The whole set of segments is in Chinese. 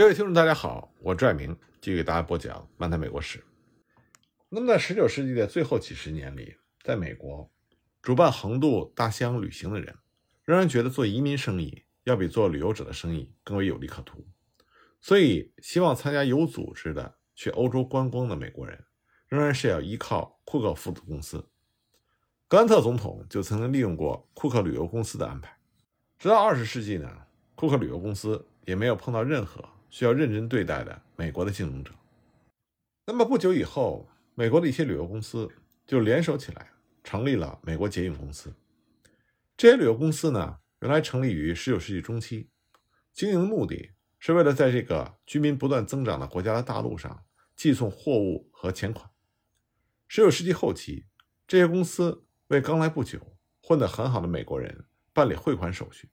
各位听众，大家好，我拽明继续给大家播讲《漫谈美国史》。那么，在19世纪的最后几十年里，在美国，主办横渡大西洋旅行的人仍然觉得做移民生意要比做旅游者的生意更为有利可图，所以希望参加有组织的去欧洲观光的美国人，仍然是要依靠库克父子公司。格兰特总统就曾经利用过库克旅游公司的安排。直到20世纪呢，库克旅游公司也没有碰到任何需要认真对待的美国的竞争者。那么不久以后，美国的一些旅游公司就联手起来，成立了美国捷运公司。这些旅游公司呢，原来成立于19世纪中期，经营的目的是为了在这个居民不断增长的国家的大陆上寄送货物和钱款。19世纪后期，这些公司为刚来不久、混得很好的美国人办理汇款手续，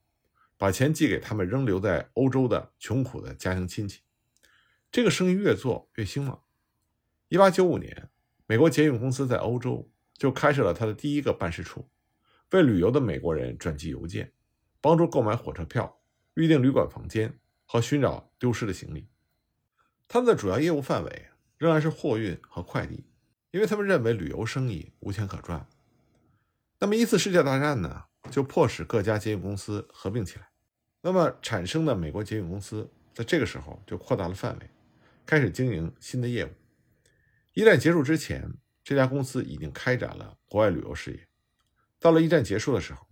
把钱寄给他们仍留在欧洲的穷苦的家庭亲戚。这个生意越做越兴旺。1895年，美国捷运公司在欧洲就开设了它的第一个办事处，为旅游的美国人转寄邮件，帮助购买火车票、预订旅馆房间和寻找丢失的行李。他们的主要业务范围仍然是货运和快递，因为他们认为旅游生意无钱可赚。那么一次世界大战呢，就迫使各家捷运公司合并起来。那么产生的美国捷运公司在这个时候就扩大了范围，开始经营新的业务。一战结束之前，这家公司已经开展了国外旅游事业。到了一战结束的时候，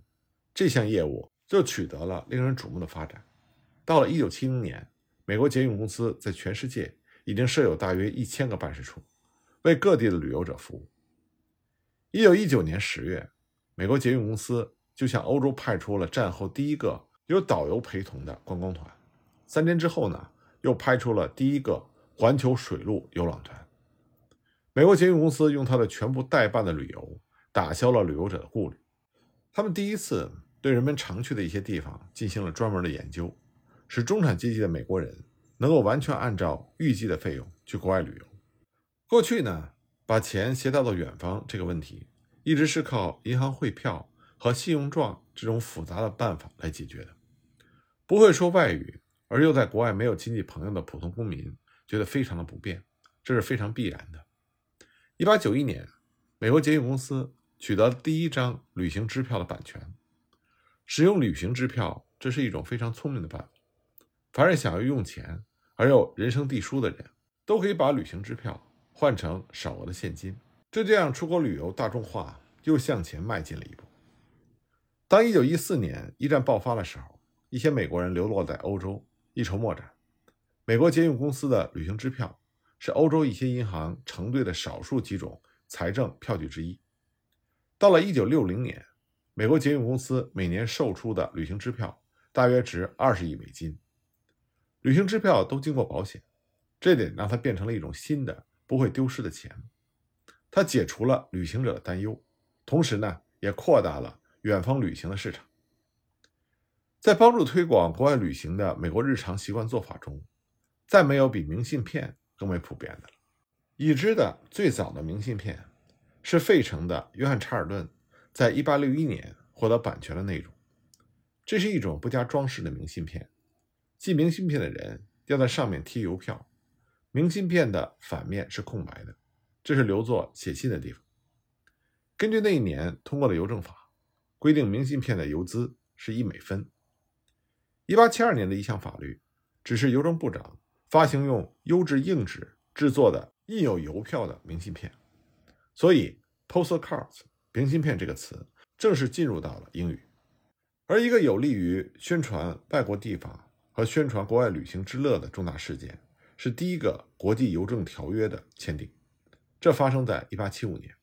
这项业务就取得了令人瞩目的发展。到了1970年，美国捷运公司在全世界已经设有大约一千个办事处，为各地的旅游者服务。1919年10月。美国捷运公司就向欧洲派出了战后第一个有导游陪同的观光团。三天之后呢，又派出了第一个环球水陆游览团。美国捷运公司用它的全部代办的旅游，打消了旅游者的顾虑。他们第一次对人们常去的一些地方进行了专门的研究，使中产阶级的美国人能够完全按照预计的费用去国外旅游。过去呢，把钱携带到远方这个问题。一直是靠银行汇票和信用状这种复杂的办法来解决的。不会说外语而又在国外没有亲戚朋友的普通公民觉得非常的不便，这是非常必然的。一八九一年，美国捷运公司取得第一张旅行支票的版权。使用旅行支票，这是一种非常聪明的办法。凡是想要用钱而又人生地疏的人，都可以把旅行支票换成少额的现金。就这样，出国旅游大众化又向前迈进了一步。当1914年一战爆发的时候，一些美国人流落在欧洲，一筹莫展。美国捷运公司的旅行支票是欧洲一些银行承兑的少数几种财政票据之一。到了1960年，美国捷运公司每年售出的旅行支票大约值20亿美金。旅行支票都经过保险，这点让它变成了一种新的、不会丢失的钱。它解除了旅行者的担忧，同时呢，也扩大了远方旅行的市场。在帮助推广国外旅行的美国日常习惯做法中，再没有比明信片更为普遍的了。已知的最早的明信片是费城的约翰·查尔顿在1861年获得版权的内容。这是一种不加装饰的明信片，寄明信片的人要在上面贴邮票，明信片的反面是空白的。这是留作写信的地方。根据那一年通过的邮政法规定，明信片的邮资是一美分。一八七二年的一项法律，指示邮政部长发行用优质硬纸制作的印有邮票的明信片。所以 postcards 明信片这个词正式进入到了英语。而一个有利于宣传外国地方和宣传国外旅行之乐的重大事件，是第一个国际邮政条约的签订。这发生在1875年。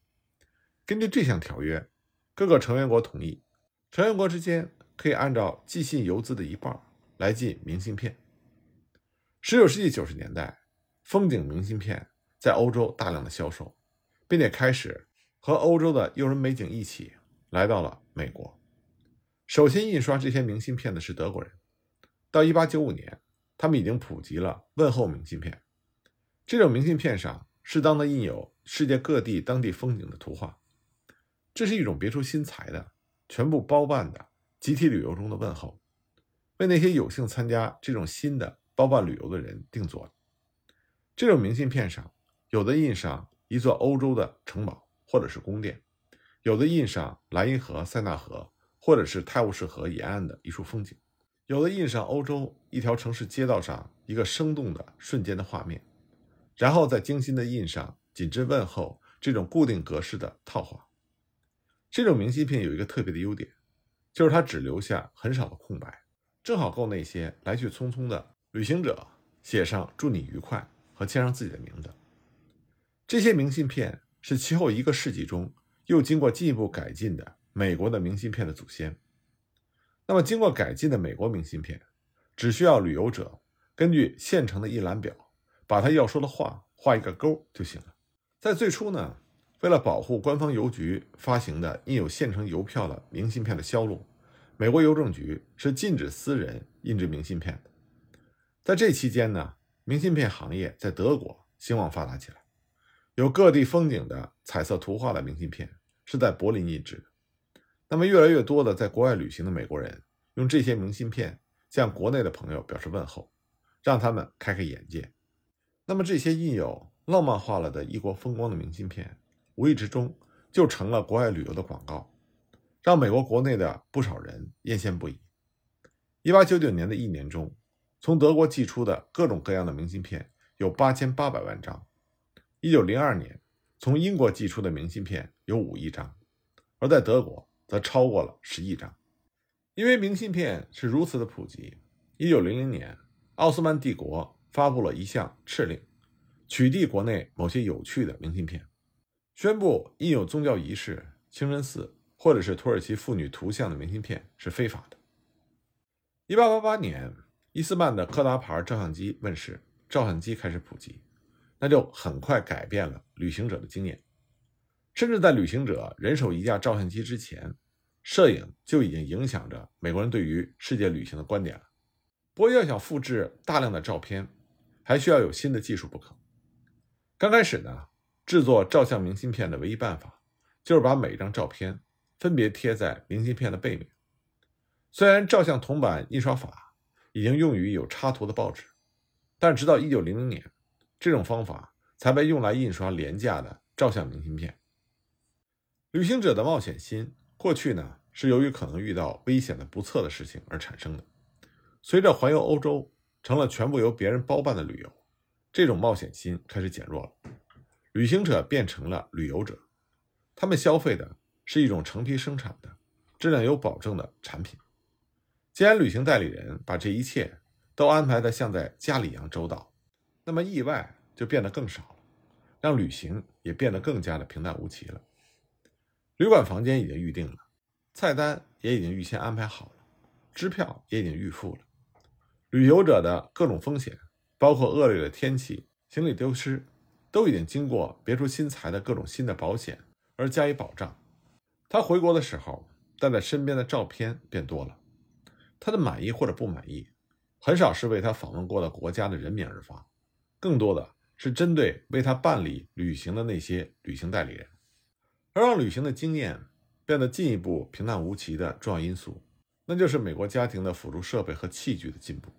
根据这项条约，各个成员国同意，成员国之间可以按照寄信邮资的一半来寄明信片。19世纪90年代，风景明信片在欧洲大量的销售，并且开始和欧洲的诱人美景一起来到了美国。首先印刷这些明信片的是德国人。到1895年，他们已经普及了问候明信片。这种明信片上。适当的印有世界各地当地风景的图画，这是一种别出心裁的、全部包办的集体旅游中的问候，为那些有幸参加这种新的包办旅游的人定做的。这种明信片上，有的印上一座欧洲的城堡或者是宫殿，有的印上莱茵河、塞纳河或者是泰晤士河沿岸的一处风景，有的印上欧洲一条城市街道上一个生动的瞬间的画面，然后再精心的印上紧致问候这种固定格式的套话。这种明信片有一个特别的优点，就是它只留下很少的空白，正好够那些来去匆匆的旅行者写上“祝你愉快”和签上自己的名字。这些明信片是其后一个世纪中又经过进一步改进的美国的明信片的祖先。那么，经过改进的美国明信片，只需要旅游者根据现成的一览表，把他要说的话画一个勾就行了。在最初呢。为了保护官方邮局发行的印有现成邮票的明信片的销路，美国邮政局是禁止私人印制明信片的。在这期间呢，明信片行业在德国兴旺发达起来，有各地风景的彩色图画的明信片是在柏林印制的。那么，越来越多的在国外旅行的美国人用这些明信片向国内的朋友表示问候，让他们开开眼界。那么，这些印有浪漫化了的异国风光的明信片。无意之中就成了国外旅游的广告，让美国国内的不少人艳羡不已。一八九九年的一年中，从德国寄出的各种各样的明信片有八千八百万张；一九零二年，从英国寄出的明信片有五亿张，而在德国则超过了十亿张。因为明信片是如此的普及，一九零零年，奥斯曼帝国发布了一项敕令，取缔国内某些有趣的明信片。宣布印有宗教仪式、清真寺或者是土耳其妇女图像的明信片是非法的。一八八八年，伊斯曼的柯达牌照相机问世，照相机开始普及，那就很快改变了旅行者的经验。甚至在旅行者人手一架照相机之前，摄影就已经影响着美国人对于世界旅行的观点了。不过，要想复制大量的照片，还需要有新的技术不可。刚开始呢。制作照相明信片的唯一办法，就是把每一张照片分别贴在明信片的背面。虽然照相铜版印刷法已经用于有插图的报纸，但直到1900年，这种方法才被用来印刷廉价的照相明信片。旅行者的冒险心，过去呢是由于可能遇到危险的不测的事情而产生的。随着环游欧洲成了全部由别人包办的旅游，这种冒险心开始减弱了。旅行者变成了旅游者，他们消费的是一种成批生产的、质量有保证的产品。既然旅行代理人把这一切都安排的像在家里一样周到，那么意外就变得更少了，让旅行也变得更加的平淡无奇了。旅馆房间已经预定了，菜单也已经预先安排好了，支票也已经预付了。旅游者的各种风险，包括恶劣的天气、行李丢失。都已经经过别出心裁的各种新的保险而加以保障。他回国的时候带在身边的照片变多了，他的满意或者不满意，很少是为他访问过的国家的人民而发，更多的是针对为他办理旅行的那些旅行代理人。而让旅行的经验变得进一步平淡无奇的重要因素，那就是美国家庭的辅助设备和器具的进步。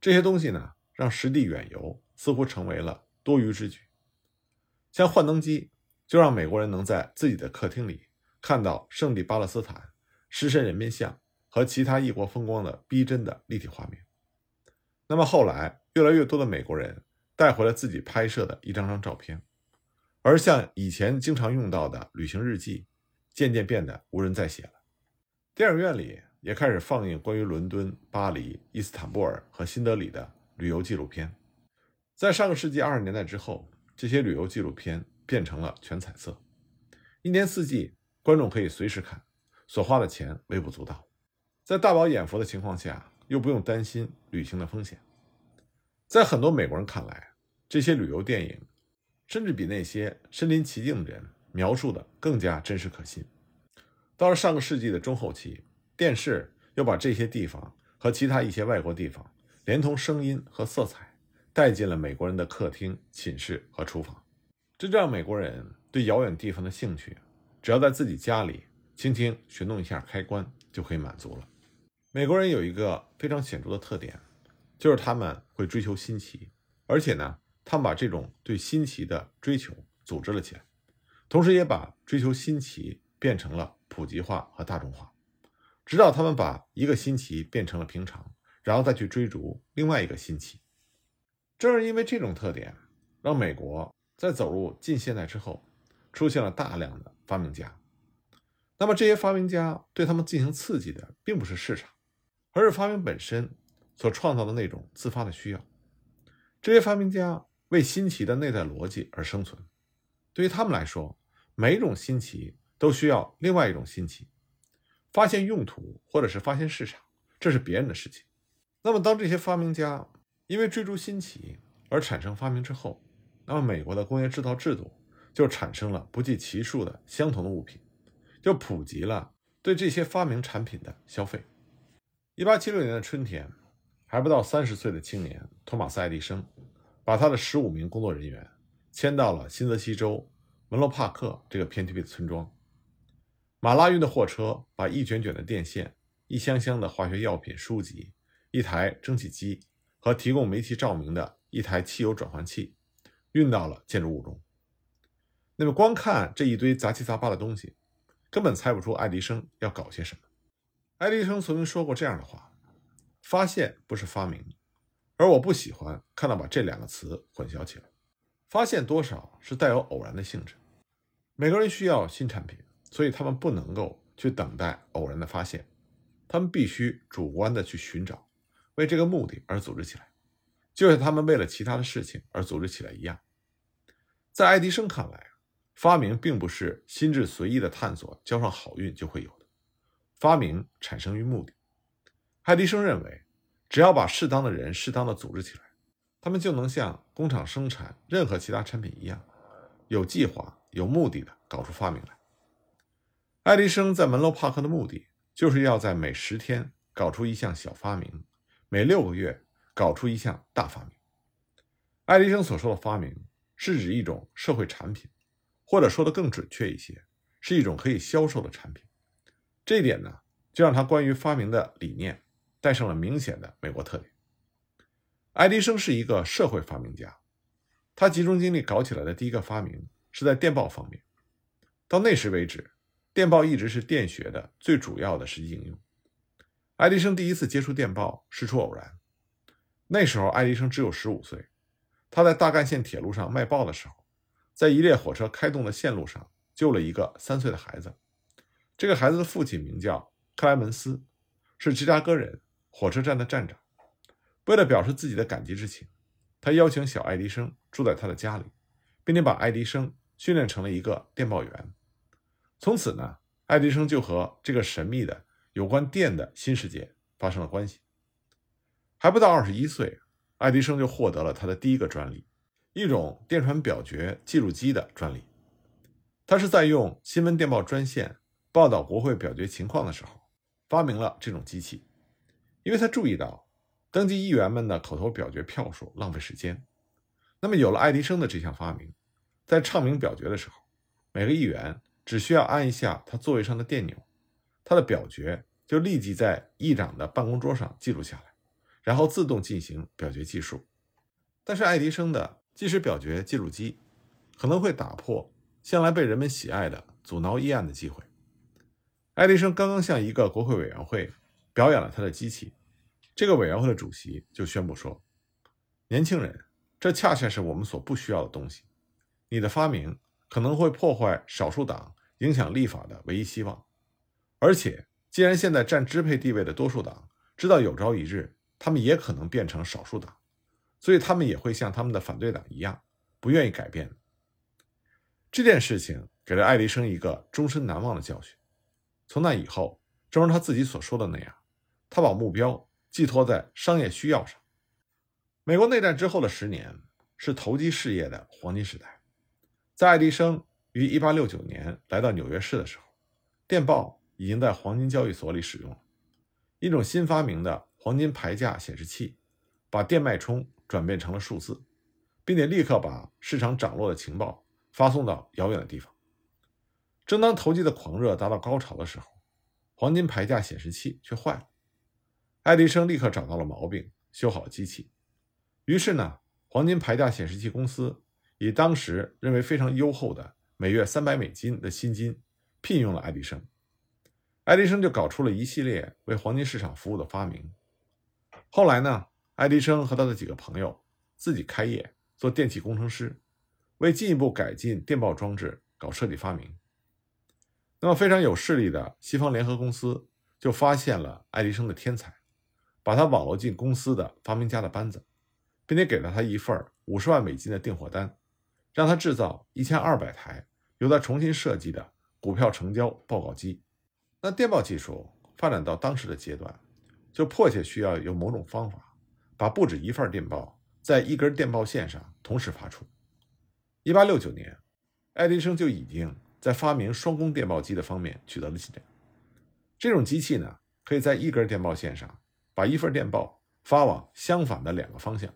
这些东西呢，让实地远游似乎成为了多余之举。像幻灯机，就让美国人能在自己的客厅里看到圣地巴勒斯坦狮身人面像和其他异国风光的逼真的立体画面。那么后来，越来越多的美国人带回了自己拍摄的一张张照片，而像以前经常用到的旅行日记，渐渐变得无人再写了。电影院里也开始放映关于伦敦、巴黎、伊斯坦布尔和新德里的旅游纪录片。在上个世纪二十年代之后。这些旅游纪录片变成了全彩色，一年四季，观众可以随时看，所花的钱微不足道，在大饱眼福的情况下，又不用担心旅行的风险。在很多美国人看来，这些旅游电影甚至比那些身临其境的人描述的更加真实可信。到了上个世纪的中后期，电视又把这些地方和其他一些外国地方，连同声音和色彩。带进了美国人的客厅、寝室和厨房，这让美国人对遥远地方的兴趣，只要在自己家里轻轻旋动一下开关就可以满足了。美国人有一个非常显著的特点，就是他们会追求新奇，而且呢，他们把这种对新奇的追求组织了起来，同时也把追求新奇变成了普及化和大众化，直到他们把一个新奇变成了平常，然后再去追逐另外一个新奇。正是因为这种特点，让美国在走入近现代之后，出现了大量的发明家。那么这些发明家对他们进行刺激的，并不是市场，而是发明本身所创造的那种自发的需要。这些发明家为新奇的内在逻辑而生存。对于他们来说，每一种新奇都需要另外一种新奇。发现用途或者是发现市场，这是别人的事情。那么当这些发明家因为追逐新奇而产生发明之后，那么美国的工业制造制度就产生了不计其数的相同的物品。就普及了对这些发明产品的消费。一八七六年的春天，还不到三十岁的青年托马斯·爱迪生，把他的十五名工作人员迁到了新泽西州门罗帕克这个偏僻的村庄。马拉运的货车把一卷卷的电线、一箱箱的化学药品、书籍、一台蒸汽机和提供煤气照明的一台汽油转换器运到了建筑物中。那么，光看这一堆杂七杂八的东西。根本猜不出爱迪生要搞些什么。爱迪生曾经说过这样的话：“发现不是发明，而我不喜欢看到把这两个词混淆起来。发现多少是带有偶然的性质。每个人需要新产品，所以他们不能够去等待偶然的发现，他们必须主观的去寻找，为这个目的而组织起来，就像他们为了其他的事情而组织起来一样。在爱迪生看来。”发明并不是心智随意的探索，交上好运就会有的。发明产生于目的。爱迪生认为，只要把适当的人适当的组织起来，他们就能像工厂生产任何其他产品一样，有计划、有目的的搞出发明来。爱迪生在门罗帕克的目的，就是要在每十天搞出一项小发明，每六个月搞出一项大发明。爱迪生所说的发明，是指一种社会产品。或者说的更准确一些，是一种可以销售的产品。这一点呢，就让他关于发明的理念带上了明显的美国特点。爱迪生是一个社会发明家，他集中精力搞起来的第一个发明是在电报方面。到那时为止，电报一直是电学的最主要的实际应用。爱迪生第一次接触电报是出偶然，那时候爱迪生只有十五岁，他在大干线铁路上卖报的时候。在一列火车开动的线路上，救了一个三岁的孩子。这个孩子的父亲名叫克莱门斯，是芝加哥人，火车站的站长。为了表示自己的感激之情，他邀请小爱迪生住在他的家里，并且把爱迪生训练成了一个电报员。从此呢，爱迪生就和这个神秘的有关电的新世界发生了关系。还不到二十一岁，爱迪生就获得了他的第一个专利。一种电传表决记录机的专利，他是在用新闻电报专线报道国会表决情况的时候发明了这种机器，因为他注意到登记议员们的口头表决票数浪费时间。那么有了爱迪生的这项发明，在唱名表决的时候，每个议员只需要按一下他座位上的电钮，他的表决就立即在议长的办公桌上记录下来，然后自动进行表决计数。但是爱迪生的即时表决记录机可能会打破向来被人们喜爱的阻挠议案的机会。爱迪生刚刚向一个国会委员会表演了他的机器，这个委员会的主席就宣布说：“年轻人，这恰恰是我们所不需要的东西。你的发明可能会破坏少数党影响立法的唯一希望。而且，既然现在占支配地位的多数党知道有朝一日他们也可能变成少数党。”所以他们也会像他们的反对党一样，不愿意改变。这件事情给了爱迪生一个终身难忘的教训。从那以后，正如他自己所说的那样，他把目标寄托在商业需要上。美国内战之后的十年是投机事业的黄金时代。在爱迪生于1869年来到纽约市的时候，电报已经在黄金交易所里使用了一种新发明的黄金牌价显示器，把电脉冲。转变成了数字，并且立刻把市场涨落的情报发送到遥远的地方。正当投机的狂热达到高潮的时候，黄金牌价显示器却坏了。爱迪生立刻找到了毛病，修好了机器。于是呢，黄金牌价显示器公司以当时认为非常优厚的每月三百美金的薪金聘用了爱迪生。爱迪生就搞出了一系列为黄金市场服务的发明。后来呢，爱迪生和他的几个朋友自己开业做电气工程师，为进一步改进电报装置搞设计发明。那么非常有势力的西方联合公司就发现了爱迪生的天才，把他网罗进公司的发明家的班子，并且给了他一份五十万美金的订货单，让他制造一千二百台由他重新设计的股票成交报告机。那电报技术发展到当时的阶段，就迫切需要有某种方法，把不止一份电报在一根电报线上同时发出。一八六九年，爱迪生就已经。在发明双工电报机的方面取得了进展。这种机器呢，可以在一根电报线上把一份电报发往相反的两个方向。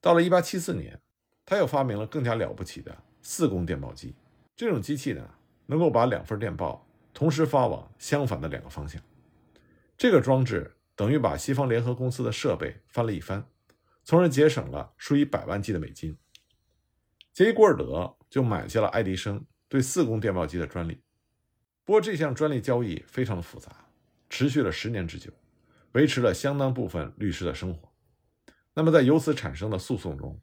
到了1874年，他又发明了更加了不起的四工电报机。这种机器呢，能够把两份电报同时发往相反的两个方向。这个装置等于把西方联合公司的设备翻了一番，从而节省了数以百万计的美金。杰伊·古尔德就买下了爱迪生。对四宫电报机的专利，不过这项专利交易非常的复杂，持续了十年之久，维持了相当部分律师的生活。那么在由此产生的诉讼中，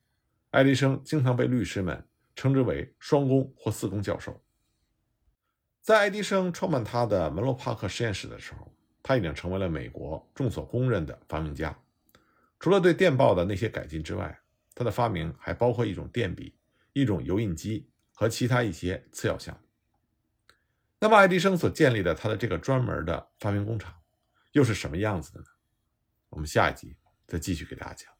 爱迪生经常被律师们称之为“双工”或“四工”教授。在爱迪生创办他的门罗帕克实验室的时候，他已经成为了美国众所公认的发明家。除了对电报的那些改进之外，他的发明还包括一种电笔、一种油印机。和其他一些次要项目。那么，爱迪生所建立的他的这个专门的发明工厂，又是什么样子的呢？我们下一集再继续给大家讲。